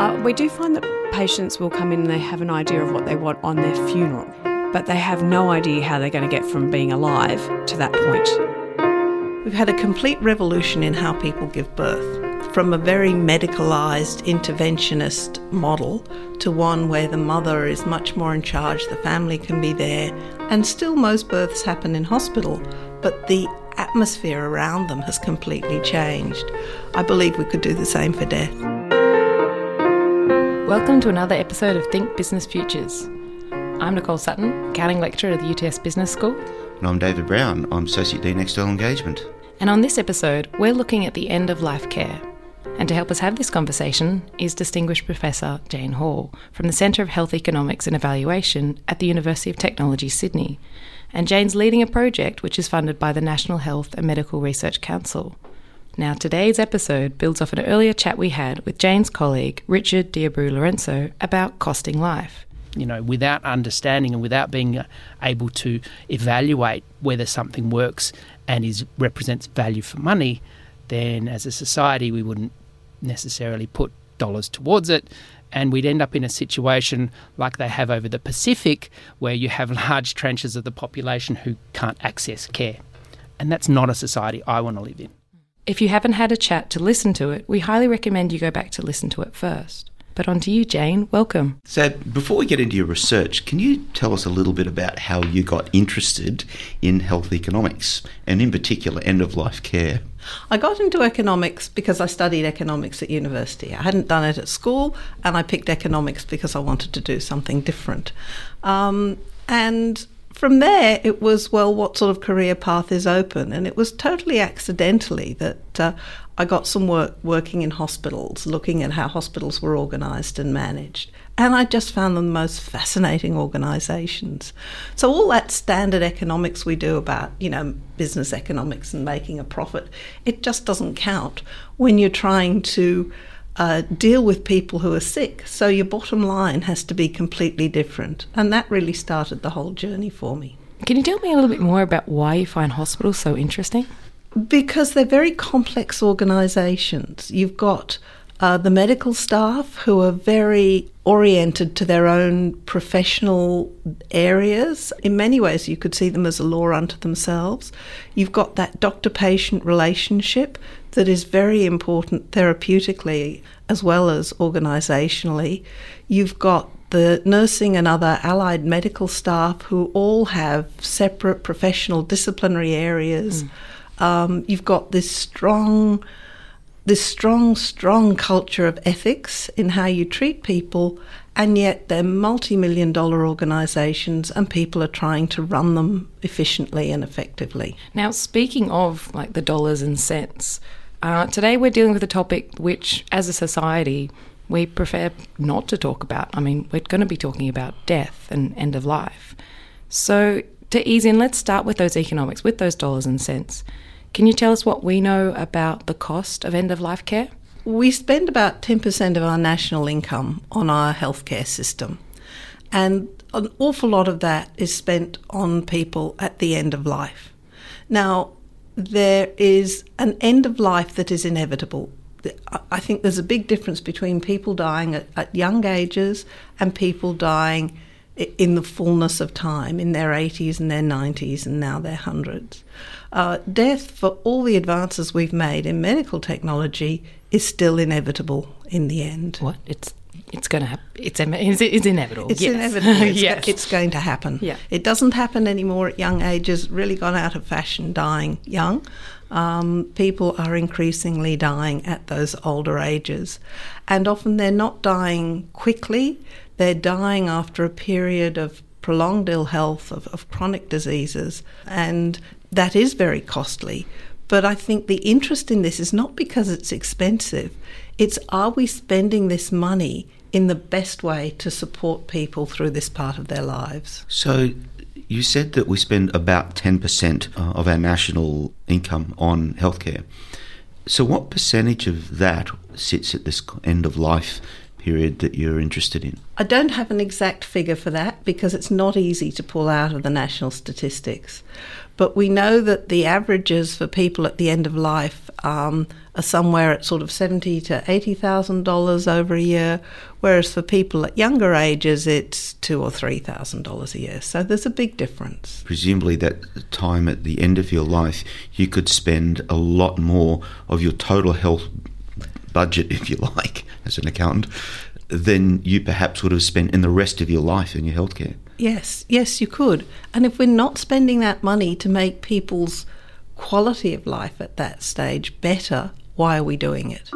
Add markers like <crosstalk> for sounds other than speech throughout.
Uh, we do find that patients will come in and they have an idea of what they want on their funeral, but they have no idea how they're going to get from being alive to that point. We've had a complete revolution in how people give birth from a very medicalised interventionist model to one where the mother is much more in charge, the family can be there, and still most births happen in hospital, but the atmosphere around them has completely changed. I believe we could do the same for death. Welcome to another episode of Think Business Futures. I'm Nicole Sutton, accounting lecturer at the UTS Business School. And I'm David Brown, I'm Associate Dean External Engagement. And on this episode, we're looking at the end of life care. And to help us have this conversation is Distinguished Professor Jane Hall from the Centre of Health Economics and Evaluation at the University of Technology, Sydney. And Jane's leading a project which is funded by the National Health and Medical Research Council. Now, today's episode builds off an earlier chat we had with Jane's colleague, Richard De Abreu Lourenco, about costing life you know, without understanding and without being uh, able to evaluate whether something works and is represents value for money, then as a society we wouldn't necessarily put dollars towards it. And we'd end up in a situation like they have over the Pacific, where you have <laughs> large tranches of the population who can't access care. And that's not a society I want to live in. If you haven't had a chat to listen to it, we highly recommend you go back to listen to it first. But on to you, Jane. Welcome. So, before we get into your research, can you tell us a little bit about how you got interested in health economics and, in particular, end of life care? I got into economics because I studied economics at university. I hadn't done it at school, and I picked economics because I wanted to do something different. Um, and from there, it was, well, what sort of career path is open? And it was totally accidentally that uh, I got some work working in hospitals, looking at how hospitals were organised and managed. And I just found them the most fascinating organisations. So all that standard economics we do about, you know, business economics and making a profit, it just doesn't count when you're trying to uh, deal with people who are sick. So your bottom line has to be completely different. And that really started the whole journey for me. Can you tell me a little bit more about why you find hospitals so interesting? Because they're very complex organisations. You've got uh, the medical staff who are very oriented to their own professional areas. In many ways, you could see them as a law unto themselves. You've got that doctor patient relationship that is very important therapeutically as well as organisationally. You've got the nursing and other allied medical staff who all have separate professional disciplinary areas. Mm um, you've got this strong, this strong, strong culture of ethics in how you treat people, and yet they're multi-million dollar organisations, and people are trying to run them efficiently and effectively. Now, speaking of like the dollars and cents, uh, today we're dealing with a topic which, as a society, we prefer not to talk about. I mean, we're going to be talking about death and end of life. So, to ease in, let's start with those economics, with those dollars and cents. Can you tell us what we know about the cost of end of life care? We spend about 10% of our national income on our healthcare system. And an awful lot of that is spent on people at the end of life. Now, there is an end of life that is inevitable. I think there's a big difference between people dying at, at young ages and people dying in the fullness of time, in their 80s and their 90s and now their hundreds. Uh, death, for all the advances we've made in medical technology, is still inevitable in the end. What? It's it's going to happen. It's, it's, it's inevitable. It's yes. inevitable. <laughs> It's, yes. it's going to happen. Yeah. It doesn't happen anymore at young ages. Really gone out of fashion dying young. Um, people are increasingly dying at those older ages. And often they're not dying quickly, they're dying after a period of prolonged ill health, of, of chronic diseases. And that is very costly. But I think the interest in this is not because it's expensive, it's are we spending this money in the best way to support people through this part of their lives? So, you said that we spend about 10% uh, of our national income on healthcare. So, what percentage of that sits at this end of life period that you're interested in? I don't have an exact figure for that because it's not easy to pull out of the national statistics. But we know that the averages for people at the end of life um, are somewhere at sort of seventy to eighty thousand dollars over a year, whereas for people at younger ages, it's two or three thousand dollars a year. So there's a big difference. Presumably, that time at the end of your life, you could spend a lot more of your total health budget, <laughs> if you like, as an accountant, than you perhaps would have spent in the rest of your life in your healthcare. Yes, yes, you could. And if we're not spending that money to make people's quality of life at that stage better, why are we doing it?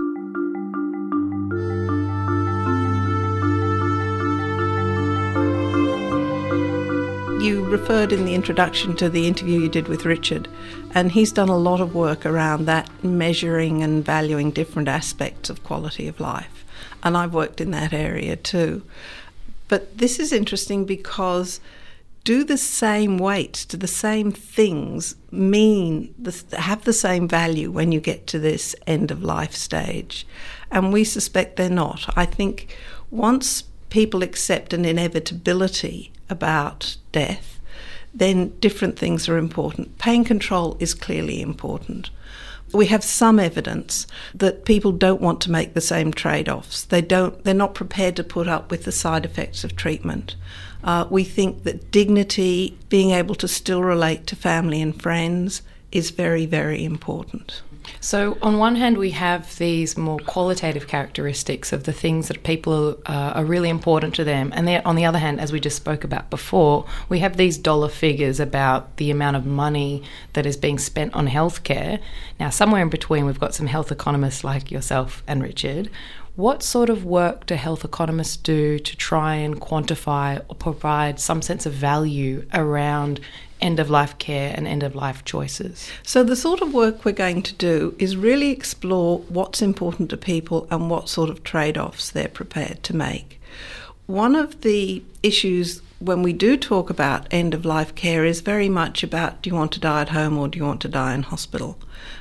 You referred in the introduction to the interview you did with Richard, and he's done a lot of work around that, measuring and valuing different aspects of quality of life. And I've worked in that area too. But this is interesting because do the same weights, do the same things mean, have the same value when you get to this end of life stage? And we suspect they're not. I think once people accept an inevitability about death, then different things are important. Pain control is clearly important we have some evidence that people don't want to make the same trade-offs. They don't. They're not prepared to put up with the side effects of treatment. Uh, we think that dignity, being able to still relate to family and friends, is very, very important. So, on one hand, we have these more qualitative characteristics of the things that people uh, are really important to them. And on the other hand, as we just spoke about before, we have these dollar figures about the amount of money that is being spent on healthcare. Now, somewhere in between, we've got some health economists like yourself and Richard. What sort of work do health economists do to try and quantify or provide some sense of value around end of life care and end of life choices. So, the sort of work we're going to do is really explore what's important to people and what sort of trade offs they're prepared to make. One of the issues when we do talk about end of life care is very much about do you want to die at home or do you want to die in hospital?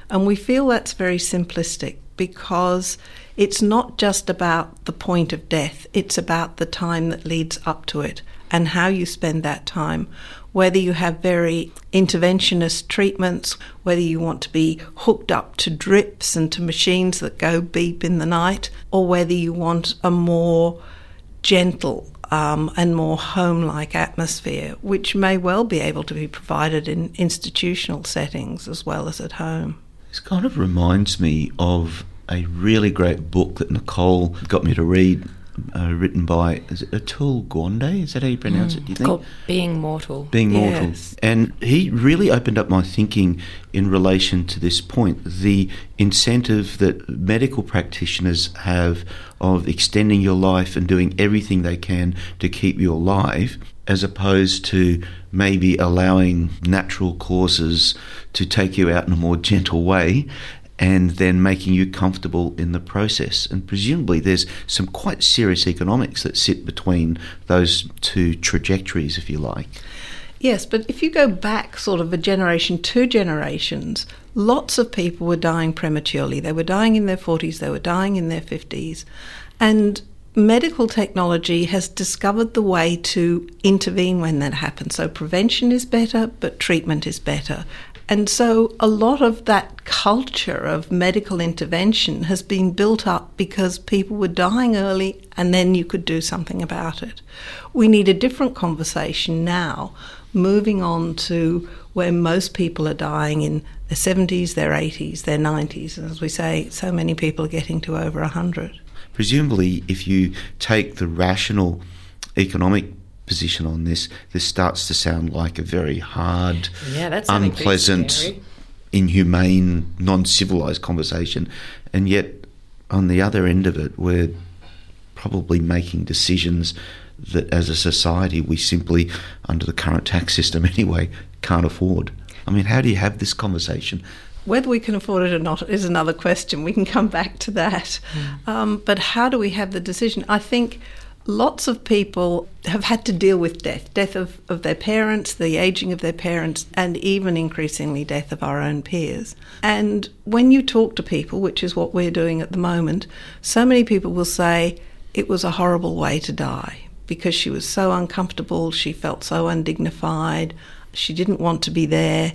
And we feel that's very simplistic because it's not just about the point of death, it's about the time that leads up to it and how you spend that time whether you have very interventionist treatments, whether you want to be hooked up to drips and to machines that go beep in the night, or whether you want a more gentle um, and more home like atmosphere, which may well be able to be provided in institutional settings as well as at home. This kind of reminds me of a really great book that Nicole got me to read uh, written by is it Atul Gawande? Is that how you pronounce mm, it? Do you think? Called Being Mortal. Being yes. Mortal, and he really opened up my thinking in relation to this point. The incentive that medical practitioners have of extending your life and doing everything they can to keep you alive, as opposed to maybe allowing natural causes to take you out in a more gentle way and then making you comfortable in the process. And presumably, there's some quite serious economics that sit between those two trajectories, if you like. Yes, but if you go back sort of a generation, two generations, lots of people were dying prematurely. They were dying in their 40s, they were dying in their 50s. And medical technology has discovered the way to intervene when that happens. So prevention is better, but treatment is better. And so a lot of that culture of medical intervention has been built up because people were dying early and then you could do something about it. We need a different conversation now, moving on to where most people are dying in their 70s, their 80s, their 90s. And as we say, so many people are getting to over 100. Presumably, if you take the rational economic position on this, this starts to sound like a very hard, yeah, unpleasant, inhumane, non civilized conversation. And yet, on the other end of it, we're probably making decisions that as a society we simply, under the current tax system <laughs> anyway, can't afford. I mean, how do you have this conversation? Whether we can afford it or not is another question. We can come back to that. Mm. Um, but how do we have the decision? I think lots of people have had to deal with death death of, of their parents, the aging of their parents, and even increasingly death of our own peers. And when you talk to people, which is what we're doing at the moment, so many people will say, it was a horrible way to die because she was so uncomfortable, she felt so undignified, she didn't want to be there.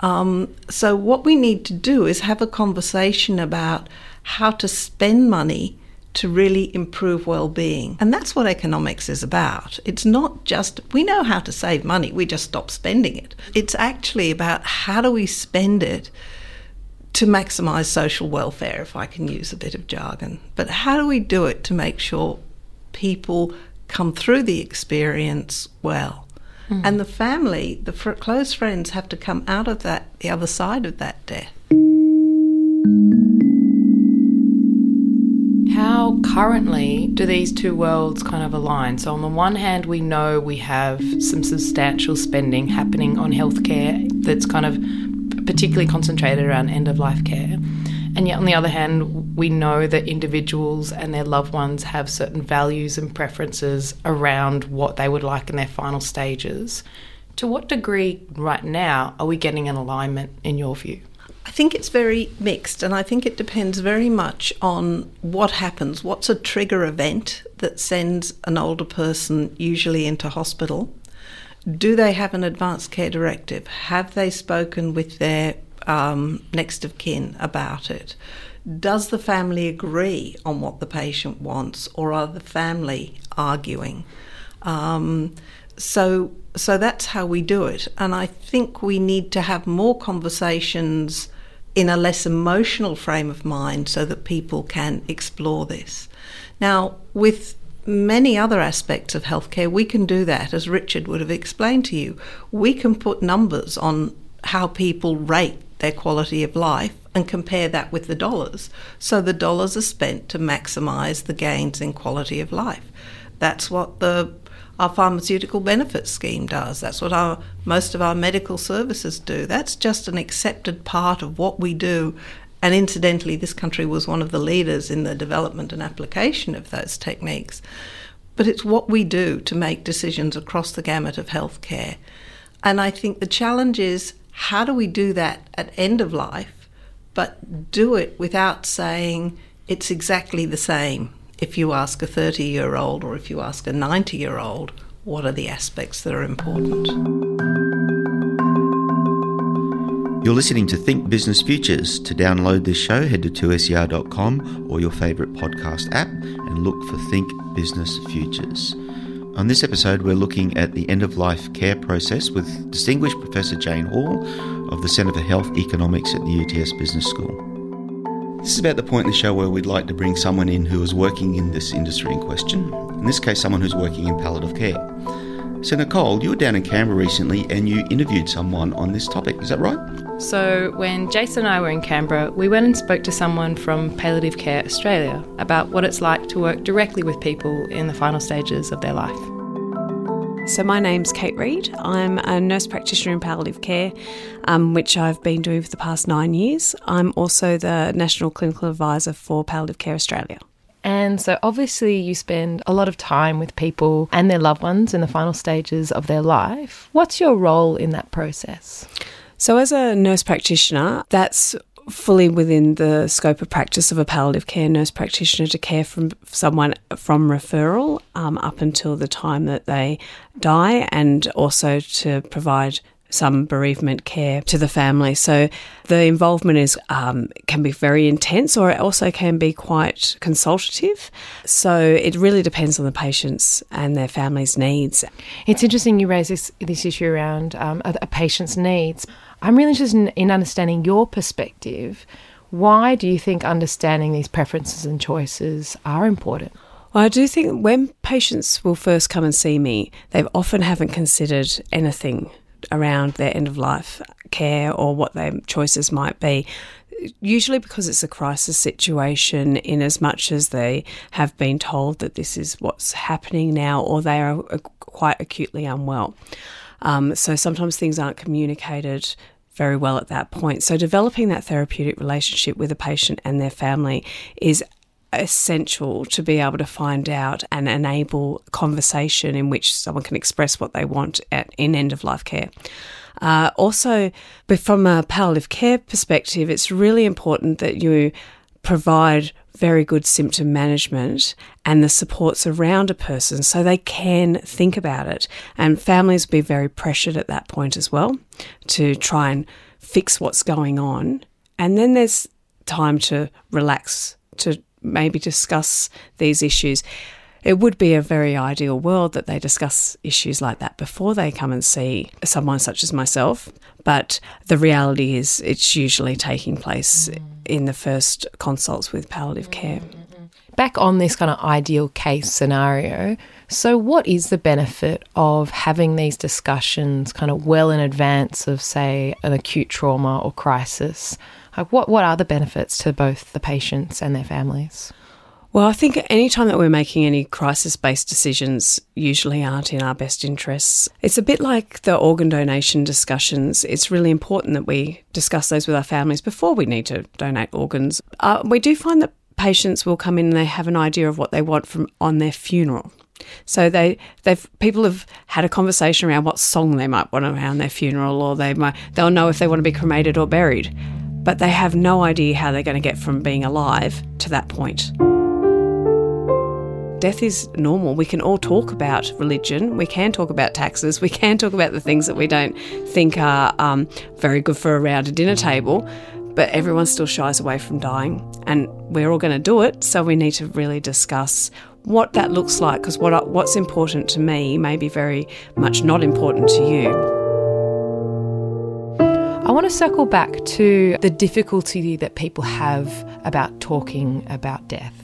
Um, so, what we need to do is have a conversation about how to spend money to really improve well-being. And that's what economics is about. It's not just we know how to save money, we just stop spending it. It's actually about how do we spend it to maximize social welfare if I can use a bit of jargon. But how do we do it to make sure people come through the experience well? Mm. And the family, the fr- close friends have to come out of that the other side of that death. Currently do these two worlds kind of align? So, on the one hand, we know we have some substantial spending happening on healthcare that's kind of particularly concentrated around end of life care. And yet, on the other hand, we know that individuals and their loved ones have certain values and preferences around what they would like in their final stages. To what degree, right now, are we getting an alignment in your view? I think it's very mixed, and I think it depends very much on what happens. What's a trigger event that sends an older person usually into hospital? Do they have an advanced care directive? Have they spoken with their um, next of kin about it? Does the family agree on what the patient wants, or are the family arguing? Um, so so that's how we do it. And I think we need to have more conversations in a less emotional frame of mind so that people can explore this. Now, with many other aspects of healthcare, we can do that, as Richard would have explained to you. We can put numbers on how people rate their quality of life and compare that with the dollars. So the dollars are spent to maximise the gains in quality of life. That's what the our pharmaceutical benefits scheme does. That's what our most of our medical services do. That's just an accepted part of what we do. And incidentally, this country was one of the leaders in the development and application of those techniques. But it's what we do to make decisions across the gamut of healthcare. And I think the challenge is how do we do that at end of life, but do it without saying it's exactly the same if you ask a 30 year old or if you ask a 90 year old, what are the aspects that are important? You're listening to Think Business Futures. To download this show, head to 2ser.com or your favourite podcast app and look for Think Business Futures. On this episode, we're looking at the end of life care process with distinguished Professor Jane Hall of the Centre for Health Economics at the UTS Business School. This is about the point in the show where we'd like to bring someone in who is working in this industry in question. In this case, someone who's working in palliative care. So, Nicole, you were down in Canberra recently and you interviewed someone on this topic. Is that right? So, when Jason and I were in Canberra, we went and spoke to someone from Palliative Care Australia about what it's like to work directly with people in the final stages of their life. So, my name's Kate Reid. I'm a nurse practitioner in palliative care, um, which I've been doing for the past nine years. I'm also the National Clinical Advisor for Palliative Care Australia. And so, obviously, you spend a lot of time with people and their loved ones in the final stages of their life. What's your role in that process? So, as a nurse practitioner, that's fully within the scope of practice of a palliative care nurse practitioner to care for someone from referral um, up until the time that they die, and also to provide some bereavement care to the family. So the involvement is um, can be very intense, or it also can be quite consultative. So it really depends on the patients and their family's needs. It's interesting you raise this this issue around um, a patient's needs. I'm really interested in, in understanding your perspective. Why do you think understanding these preferences and choices are important? Well, I do think when patients will first come and see me, they often haven't considered anything around their end of life care or what their choices might be. Usually because it's a crisis situation, in as much as they have been told that this is what's happening now, or they are quite acutely unwell. Um, so sometimes things aren't communicated very well at that point. So developing that therapeutic relationship with a patient and their family is essential to be able to find out and enable conversation in which someone can express what they want at, in end of life care. Uh, also, but from a palliative care perspective, it's really important that you provide very good symptom management and the supports around a person so they can think about it. And families be very pressured at that point as well to try and fix what's going on. And then there's time to relax, to maybe discuss these issues. It would be a very ideal world that they discuss issues like that before they come and see someone such as myself. But the reality is, it's usually taking place mm. in the first consults with palliative care. Back on this kind of ideal case scenario, so what is the benefit of having these discussions kind of well in advance of, say, an acute trauma or crisis? Like, what, what are the benefits to both the patients and their families? Well, I think any time that we're making any crisis based decisions usually aren't in our best interests. It's a bit like the organ donation discussions. It's really important that we discuss those with our families before we need to donate organs. Uh, we do find that patients will come in and they have an idea of what they want from on their funeral. So they they've people have had a conversation around what song they might want around their funeral, or they might they'll know if they want to be cremated or buried, but they have no idea how they're going to get from being alive to that point death is normal. We can all talk about religion. We can talk about taxes. We can talk about the things that we don't think are um, very good for around a dinner table. But everyone still shies away from dying, and we're all going to do it. So we need to really discuss what that looks like, because what what's important to me may be very much not important to you. I want to circle back to the difficulty that people have about talking about death.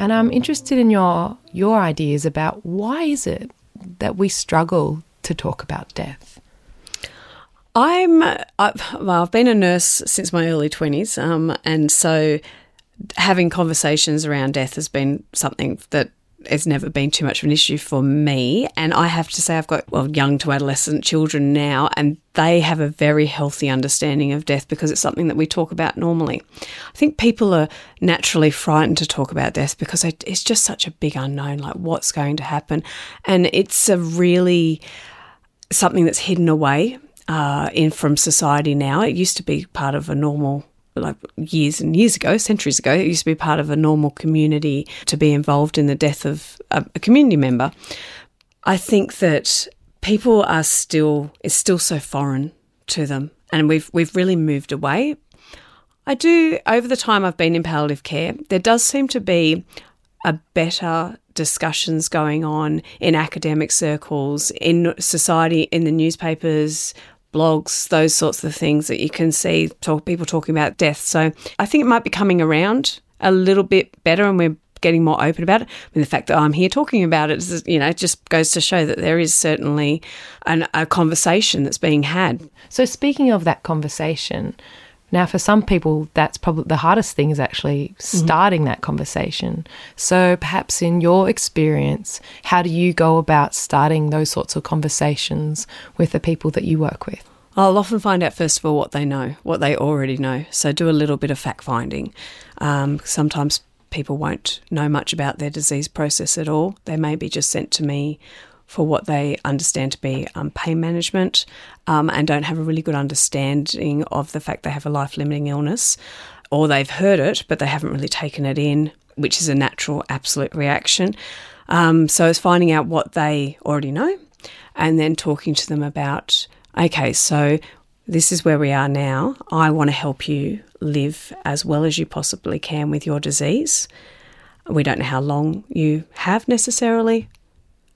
And I'm interested in your your ideas about why is it that we struggle to talk about death. I'm I've, well, I've been a nurse since my early twenties, um, and so having conversations around death has been something that it's never been too much of an issue for me. And I have to say, I've got well, young to adolescent children now, and they have a very healthy understanding of death because it's something that we talk about normally. I think people are naturally frightened to talk about death because it's just such a big unknown, like what's going to happen. And it's a really something that's hidden away uh, in from society now. It used to be part of a normal like years and years ago, centuries ago, it used to be part of a normal community to be involved in the death of a, a community member. I think that people are still it's still so foreign to them, and we've we've really moved away. I do over the time I've been in palliative care, there does seem to be a better discussions going on in academic circles, in society, in the newspapers, blogs, those sorts of things that you can see talk, people talking about death. So I think it might be coming around a little bit better and we're getting more open about it. I mean, the fact that I'm here talking about it, is, you know, it just goes to show that there is certainly an, a conversation that's being had. So speaking of that conversation, now, for some people, that's probably the hardest thing is actually mm-hmm. starting mm-hmm. that conversation. So, perhaps in your experience, how do you go about starting those sorts of conversations with the people that you work with? I'll often find out first of all what they know, what they already know. So, do a little bit of fact finding. Um, sometimes people won't know much about their disease process at all. They may be just sent to me for what they understand to be um, pain management um, and don't have a really good understanding of the fact they have a life limiting illness, or they've heard it but they haven't really taken it in, which is a natural, absolute reaction. Um, so it's finding out what they already know and then talking to them about, okay, so this is where we are now. I want to help you live as well as you possibly can with your disease. We don't know how long you have necessarily,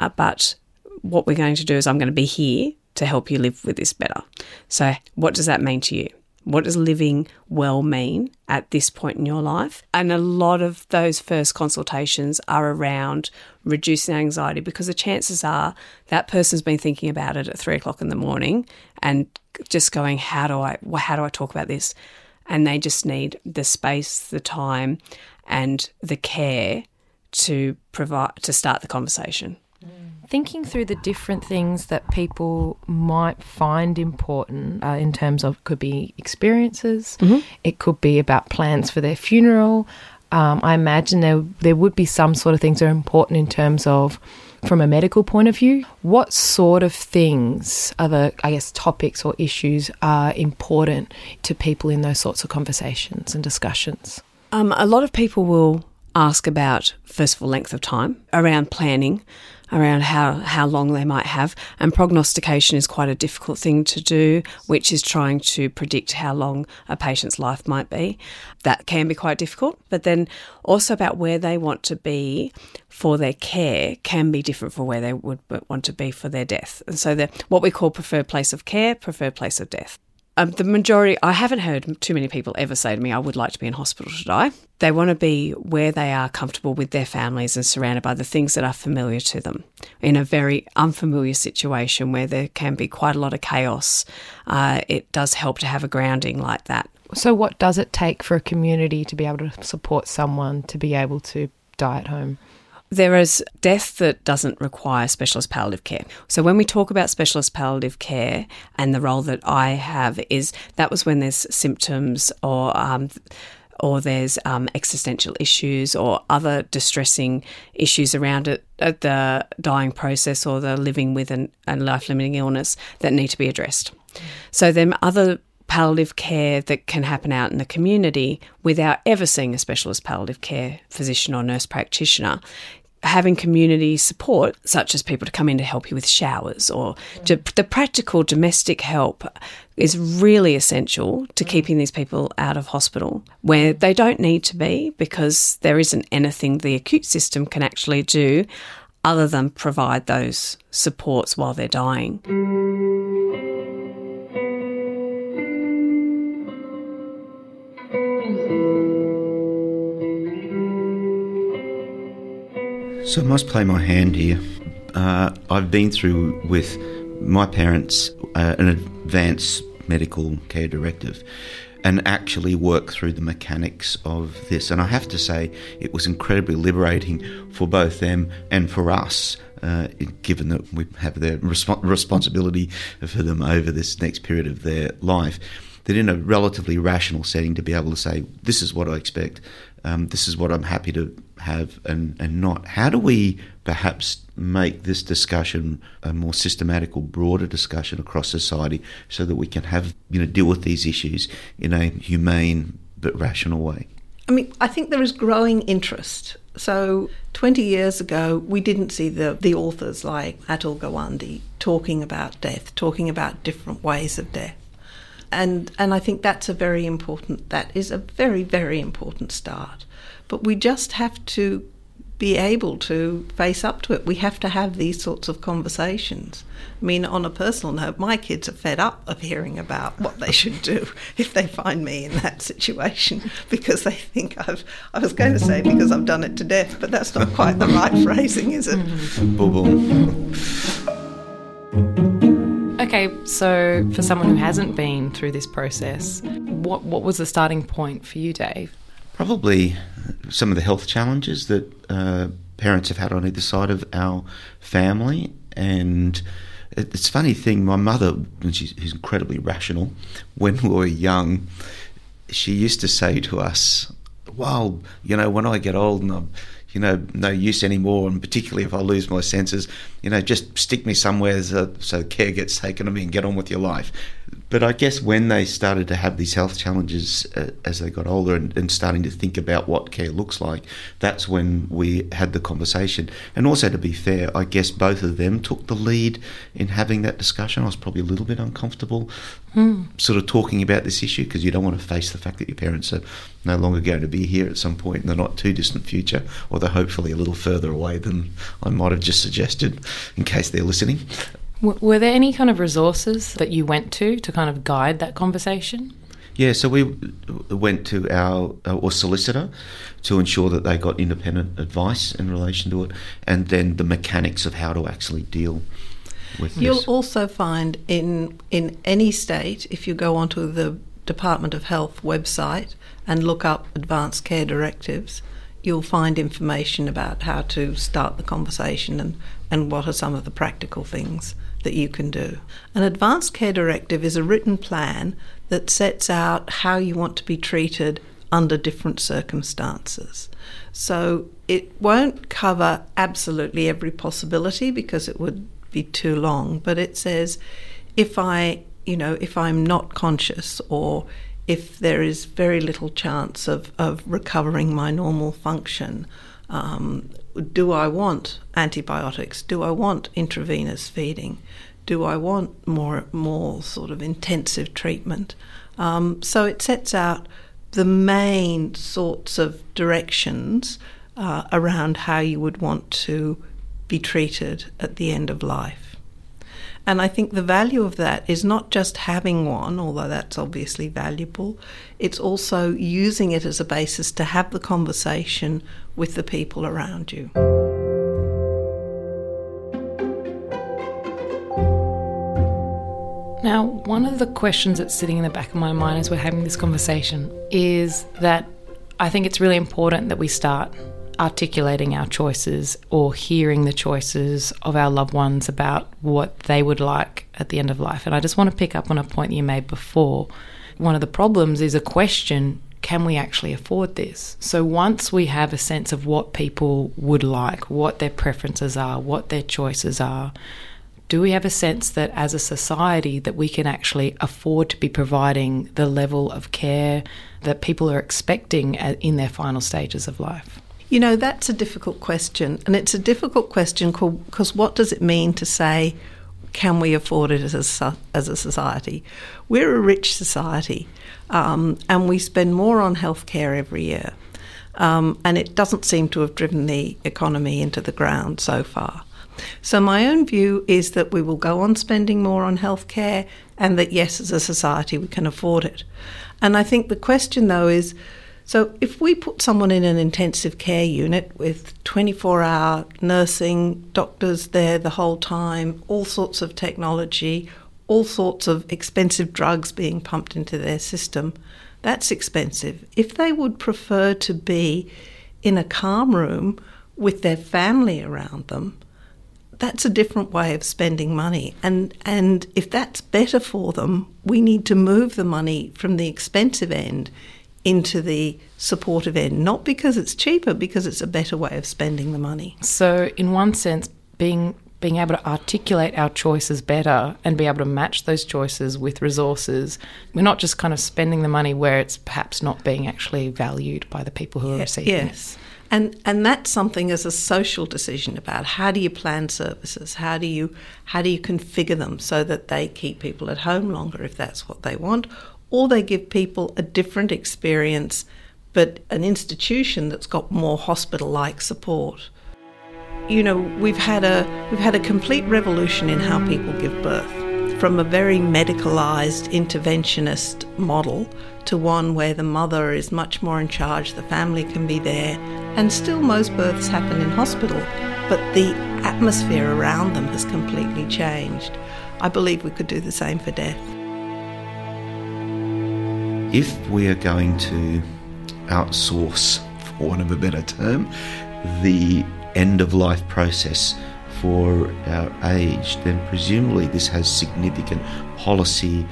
uh, but what we're going to do is I'm going to be here to help you live with this better. So, what does that mean to you? What does living well mean at this point in your life? And a lot of those first consultations are around reducing anxiety because the chances are that person's been thinking about it at three o'clock in the morning and just going, how do I, how do I talk about this? And they just need the space, the time, and the care to provide to start the conversation thinking through the different things that people might find important uh, in terms of could be experiences, mm-hmm. it could be about plans for their funeral. Um, I imagine there there would be some sort of things that are important in terms of from a medical point of view. What sort of things are the I guess topics or issues are important to people in those sorts of conversations and discussions? Um, a lot of people will ask about, first of all, length of time, around planning, around how, how long they might have. And prognostication is quite a difficult thing to do, which is trying to predict how long a patient's life might be. That can be quite difficult. But then also about where they want to be for their care can be different for where they would want to be for their death. And so the what we call preferred place of care, preferred place of death. Um, the majority, I haven't heard too many people ever say to me, I would like to be in hospital to die. They want to be where they are comfortable with their families and surrounded by the things that are familiar to them. In a very unfamiliar situation where there can be quite a lot of chaos, uh, it does help to have a grounding like that. So, what does it take for a community to be able to support someone to be able to die at home? There is death that doesn't require specialist palliative care. So when we talk about specialist palliative care and the role that I have is that was when there's symptoms or um, or there's um, existential issues or other distressing issues around it, uh, the dying process or the living with an, a life limiting illness that need to be addressed. So then other palliative care that can happen out in the community without ever seeing a specialist palliative care physician or nurse practitioner having community support, such as people to come in to help you with showers or to, the practical domestic help, is really essential to mm. keeping these people out of hospital where they don't need to be because there isn't anything the acute system can actually do other than provide those supports while they're dying. Mm-hmm. So I must play my hand here. Uh, I've been through with my parents uh, an advanced medical care directive and actually work through the mechanics of this. And I have to say, it was incredibly liberating for both them and for us. Uh, given that we have the resp- responsibility for them over this next period of their life, that in a relatively rational setting to be able to say, this is what I expect, um, this is what I'm happy to have and, and not. How do we perhaps make this discussion a more systematic or broader discussion across society so that we can have, you know, deal with these issues in a humane but rational way? I mean, I think there is growing interest. So, 20 years ago, we didn't see the, the authors like Atul Gawande talking about death, talking about different ways of death and and I think that's a very important that is a very very important start. But we just have to be able to face up to it. We have to have these sorts of conversations. I mean on a personal note my kids are fed up of hearing about what they should do <laughs> if they find me in that situation <laughs> because they think I've I was going to say because I've done it to death but that's not quite the right <laughs> phrasing is it? Boom boom Okay, so for someone who hasn't been through this process, what what was the starting point for you, Dave? Probably some of the health challenges that uh, parents have had on either side of our family, and it's a funny thing. My mother, she's, she's incredibly rational. When we were young, she used to say to us, "Well, you know, when I get old and I'm." You know, no use anymore, and particularly if I lose my senses, you know, just stick me somewhere so, so care gets taken of me and get on with your life. But I guess when they started to have these health challenges uh, as they got older and, and, starting to think about what care looks like, that's when we had the conversation. And also, to be fair, I guess both of them took the lead in having that discussion. I was probably a little bit uncomfortable sort of talking about this issue because you don't want to face the fact that your parents are no longer going to be here at some point in the not too distant future, or they're hopefully a little further away than I might have just suggested in case they're listening. Were there any kind of resources that you went to to kind of guide that conversation? Yeah, so we went to our uh, or solicitor to ensure that they got independent advice in relation to it, and then the mechanics of how to actually deal with You'll this. also find in in any state if you go onto the Department of Health website and look up advanced care directives, you'll find information about how to start the conversation and, and what are some of the practical things that you can do. An advanced care directive is a written plan that sets out how you want to be treated under different circumstances. So it won't cover absolutely every possibility because it would be too long, but it says if I, you know, if I'm not conscious or if there is very little chance of, of recovering my normal function? Um, do I want antibiotics? Do I want intravenous feeding? Do I want more more sort of intensive treatment? Um, so it sets out the main sorts of directions uh, around how you would want to be treated at the end of life. And I think the value of that is not just having one, although that's obviously valuable, it's also using it as a basis to have the conversation with the people around you. Now, one of the questions that's sitting in the back of my mind as we're having this conversation is that I think it's really important that we start articulating our choices or hearing the choices of our loved ones about what they would like at the end of life. And I just want to pick up on a point you made before. One of the problems is a question can we actually afford this? So once we have a sense of what people would like, what their preferences are, what their choices are, do we have a sense that as a society that we can actually afford to be providing the level of care that people are expecting in their final stages of life? You know, that's a difficult question. And it's a difficult question because what does it mean to say, can we afford it as a, as a society? We're a rich society um, and we spend more on healthcare every year. Um, and it doesn't seem to have driven the economy into the ground so far. So, my own view is that we will go on spending more on healthcare and that, yes, as a society, we can afford it. And I think the question, though, is so if we put someone in an intensive care unit with 24 hour nursing, doctors there the whole time, all sorts of technology, all sorts of expensive drugs being pumped into their system, that's expensive. If they would prefer to be in a calm room with their family around them, that's a different way of spending money. And and if that's better for them, we need to move the money from the expensive end into the supportive end, not because it's cheaper, because it's a better way of spending the money. So, in one sense, being being able to articulate our choices better and be able to match those choices with resources. We're not just kind of spending the money where it's perhaps not being actually valued by the people who are receiving yes. it. And and that's something as a social decision about how do you plan services? How do you how do you configure them so that they keep people at home longer if that's what they want, or they give people a different experience but an institution that's got more hospital-like support. You know, we've had a we've had a complete revolution in how people give birth from a very medicalized interventionist model to one where the mother is much more in charge, the family can be there, and still most births happen in hospital, but the atmosphere around them has completely changed. I believe we could do the same for death. If we are going to outsource, for want of a better term, the end of life process for our age, then presumably this has significant policy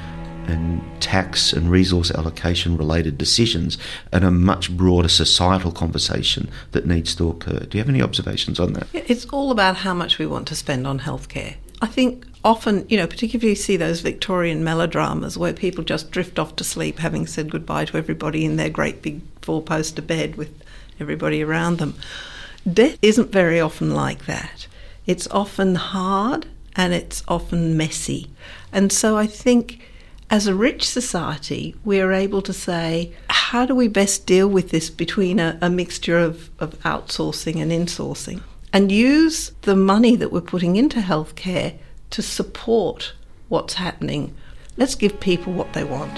and tax and resource allocation related decisions and a much broader societal conversation that needs to occur. Do you have any observations on that? It's all about how much we want to spend on healthcare. I think often, you know, particularly you see those Victorian melodramas where people just drift off to sleep having said goodbye to everybody in their great big four poster bed with everybody around them. Death isn't very often like that. It's often hard and it's often messy. And so I think as a rich society, we are able to say, how do we best deal with this between a, a mixture of, of outsourcing and insourcing? And use the money that we're putting into healthcare to support what's happening. Let's give people what they want.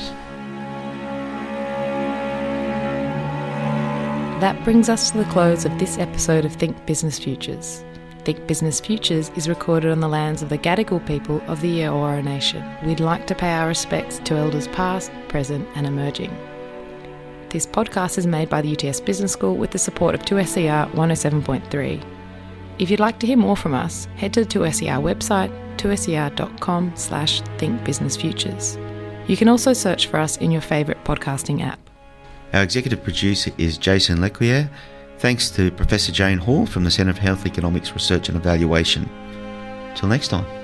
That brings us to the close of this episode of Think Business Futures. Think Business Futures is recorded on the lands of the Gadigal people of the Eora Nation. We'd like to pay our respects to elders past, present, and emerging. This podcast is made by the UTS Business School with the support of 2SER 107.3. If you'd like to hear more from us, head to the 2SER website, 2ser.com slash thinkbusinessfutures. You can also search for us in your favourite podcasting app. Our executive producer is Jason Lequier. Thanks to Professor Jane Hall from the Centre of Health Economics Research and Evaluation. Till next time.